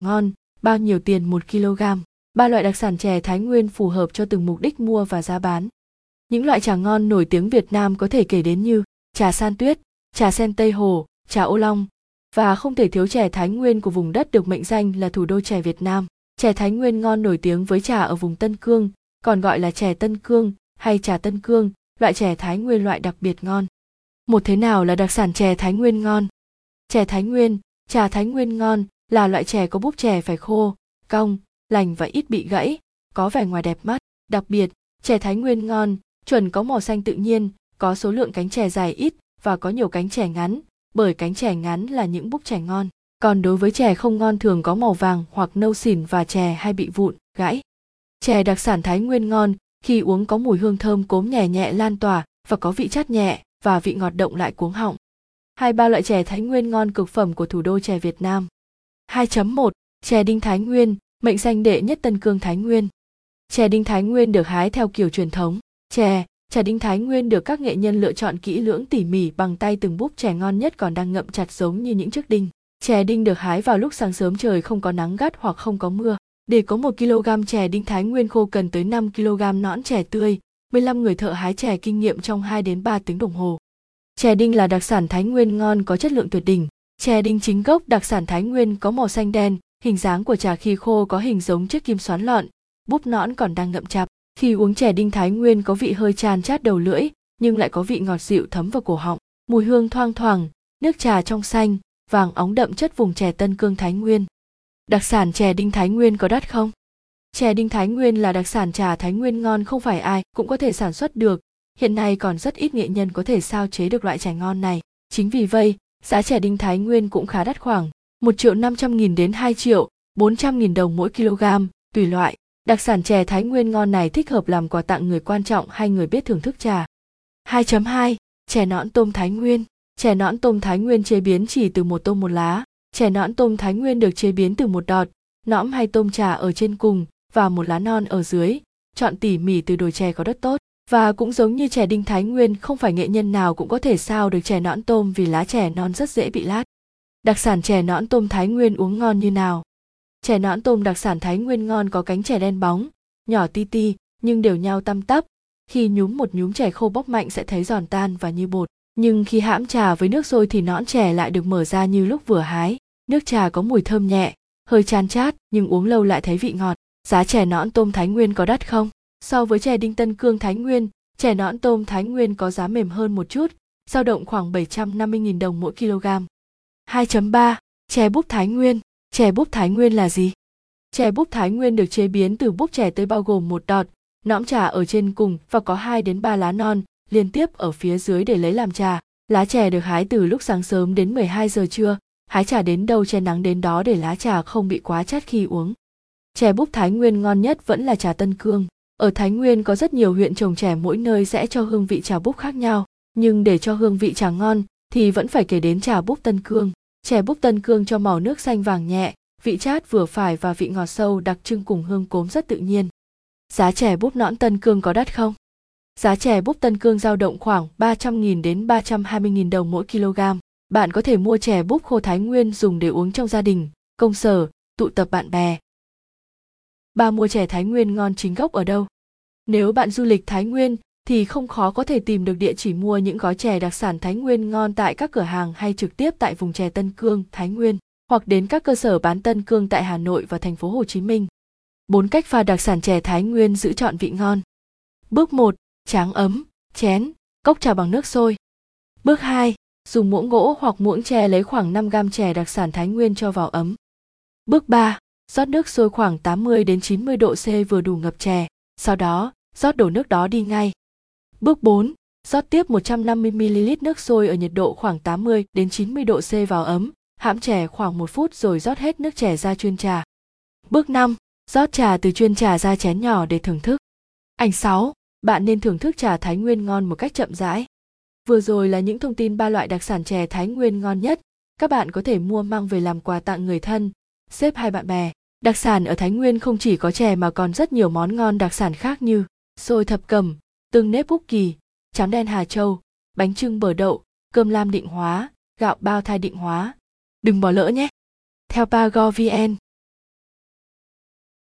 ngon, bao nhiêu tiền 1 kg. Ba loại đặc sản chè Thái Nguyên phù hợp cho từng mục đích mua và giá bán. Những loại trà ngon nổi tiếng Việt Nam có thể kể đến như trà san tuyết, trà sen Tây Hồ, trà ô long và không thể thiếu chè Thái Nguyên của vùng đất được mệnh danh là thủ đô chè Việt Nam. Chè Thái Nguyên ngon nổi tiếng với trà ở vùng Tân Cương, còn gọi là chè Tân Cương hay trà Tân Cương, loại chè Thái Nguyên loại đặc biệt ngon. Một thế nào là đặc sản chè Thái Nguyên ngon? Chè Thái Nguyên, trà Thái Nguyên ngon là loại chè có búp chè phải khô, cong, lành và ít bị gãy, có vẻ ngoài đẹp mắt. Đặc biệt, chè Thái Nguyên ngon, chuẩn có màu xanh tự nhiên, có số lượng cánh chè dài ít và có nhiều cánh chè ngắn, bởi cánh chè ngắn là những búp chè ngon. Còn đối với chè không ngon thường có màu vàng hoặc nâu xỉn và chè hay bị vụn, gãy. Chè đặc sản Thái Nguyên ngon, khi uống có mùi hương thơm cốm nhẹ nhẹ lan tỏa và có vị chát nhẹ và vị ngọt động lại cuống họng. Hai ba loại chè Thái Nguyên ngon cực phẩm của thủ đô chè Việt Nam. 2.1 Chè đinh Thái Nguyên, mệnh danh đệ nhất Tân Cương Thái Nguyên. Chè đinh Thái Nguyên được hái theo kiểu truyền thống. Chè, chè đinh Thái Nguyên được các nghệ nhân lựa chọn kỹ lưỡng tỉ mỉ bằng tay từng búp chè ngon nhất còn đang ngậm chặt giống như những chiếc đinh. Chè đinh được hái vào lúc sáng sớm trời không có nắng gắt hoặc không có mưa. Để có 1 kg chè đinh Thái Nguyên khô cần tới 5 kg nõn chè tươi, 15 người thợ hái chè kinh nghiệm trong 2 đến 3 tiếng đồng hồ. Chè đinh là đặc sản Thái Nguyên ngon có chất lượng tuyệt đỉnh. Chè đinh chính gốc đặc sản Thái Nguyên có màu xanh đen, hình dáng của trà khi khô có hình giống chiếc kim xoắn lọn, búp nõn còn đang ngậm chặt. Khi uống chè đinh Thái Nguyên có vị hơi chan chát đầu lưỡi, nhưng lại có vị ngọt dịu thấm vào cổ họng. Mùi hương thoang thoảng, nước trà trong xanh, vàng óng đậm chất vùng chè Tân Cương Thái Nguyên. Đặc sản chè đinh Thái Nguyên có đắt không? Chè đinh Thái Nguyên là đặc sản trà Thái Nguyên ngon không phải ai cũng có thể sản xuất được. Hiện nay còn rất ít nghệ nhân có thể sao chế được loại chè ngon này. Chính vì vậy, giá chè đinh Thái Nguyên cũng khá đắt khoảng 1 triệu 500 nghìn đến 2 triệu 400 nghìn đồng mỗi kg, tùy loại. Đặc sản chè Thái Nguyên ngon này thích hợp làm quà tặng người quan trọng hay người biết thưởng thức trà. 2.2 Chè nõn tôm Thái Nguyên Chè nõn tôm Thái Nguyên chế biến chỉ từ một tôm một lá. Chè nõn tôm Thái Nguyên được chế biến từ một đọt, nõm hay tôm trà ở trên cùng và một lá non ở dưới. Chọn tỉ mỉ từ đồi chè có đất tốt. Và cũng giống như chè đinh Thái Nguyên không phải nghệ nhân nào cũng có thể sao được chè nõn tôm vì lá chè non rất dễ bị lát. Đặc sản chè nõn tôm Thái Nguyên uống ngon như nào? Chè nõn tôm đặc sản Thái Nguyên ngon có cánh chè đen bóng, nhỏ ti ti nhưng đều nhau tăm tắp. Khi nhúm một nhúm chè khô bóc mạnh sẽ thấy giòn tan và như bột. Nhưng khi hãm trà với nước sôi thì nõn chè lại được mở ra như lúc vừa hái. Nước trà có mùi thơm nhẹ, hơi chan chát nhưng uống lâu lại thấy vị ngọt. Giá chè nõn tôm Thái Nguyên có đắt không? So với chè đinh Tân Cương Thái Nguyên, chè nõn tôm Thái Nguyên có giá mềm hơn một chút, dao động khoảng 750.000 đồng mỗi kg. 2.3 Chè búp Thái Nguyên Chè búp Thái Nguyên là gì? Chè búp Thái Nguyên được chế biến từ búp chè tươi bao gồm một đọt, nõm trà ở trên cùng và có 2 đến 3 lá non liên tiếp ở phía dưới để lấy làm trà. Lá chè được hái từ lúc sáng sớm đến 12 giờ trưa, hái trà đến đâu che nắng đến đó để lá trà không bị quá chát khi uống. Chè búp Thái Nguyên ngon nhất vẫn là trà Tân Cương. Ở Thái Nguyên có rất nhiều huyện trồng chè mỗi nơi sẽ cho hương vị trà búp khác nhau, nhưng để cho hương vị trà ngon thì vẫn phải kể đến trà búp Tân Cương. Chè búp Tân Cương cho màu nước xanh vàng nhẹ, vị chát vừa phải và vị ngọt sâu đặc trưng cùng hương cốm rất tự nhiên. Giá chè búp nõn Tân Cương có đắt không? Giá chè búp Tân Cương dao động khoảng 300.000 đến 320.000 đồng mỗi kg. Bạn có thể mua chè búp khô Thái Nguyên dùng để uống trong gia đình, công sở, tụ tập bạn bè bà mua chè Thái Nguyên ngon chính gốc ở đâu? Nếu bạn du lịch Thái Nguyên thì không khó có thể tìm được địa chỉ mua những gói chè đặc sản Thái Nguyên ngon tại các cửa hàng hay trực tiếp tại vùng chè Tân Cương, Thái Nguyên, hoặc đến các cơ sở bán Tân Cương tại Hà Nội và thành phố Hồ Chí Minh. Bốn cách pha đặc sản chè Thái Nguyên giữ chọn vị ngon. Bước 1, tráng ấm, chén, cốc trà bằng nước sôi. Bước 2, dùng muỗng gỗ hoặc muỗng chè lấy khoảng 5 gam chè đặc sản Thái Nguyên cho vào ấm. Bước 3, rót nước sôi khoảng 80 đến 90 độ C vừa đủ ngập chè, sau đó rót đổ nước đó đi ngay. Bước 4, rót tiếp 150ml nước sôi ở nhiệt độ khoảng 80 đến 90 độ C vào ấm, hãm chè khoảng 1 phút rồi rót hết nước chè ra chuyên trà. Bước 5, rót trà từ chuyên trà ra chén nhỏ để thưởng thức. Ảnh 6, bạn nên thưởng thức trà Thái Nguyên ngon một cách chậm rãi. Vừa rồi là những thông tin ba loại đặc sản chè Thái Nguyên ngon nhất, các bạn có thể mua mang về làm quà tặng người thân, xếp hai bạn bè. Đặc sản ở Thái Nguyên không chỉ có chè mà còn rất nhiều món ngon đặc sản khác như xôi thập cẩm, tương nếp búc kỳ, chám đen Hà Châu, bánh trưng bờ đậu, cơm lam định hóa, gạo bao thai định hóa. Đừng bỏ lỡ nhé! Theo Pago VN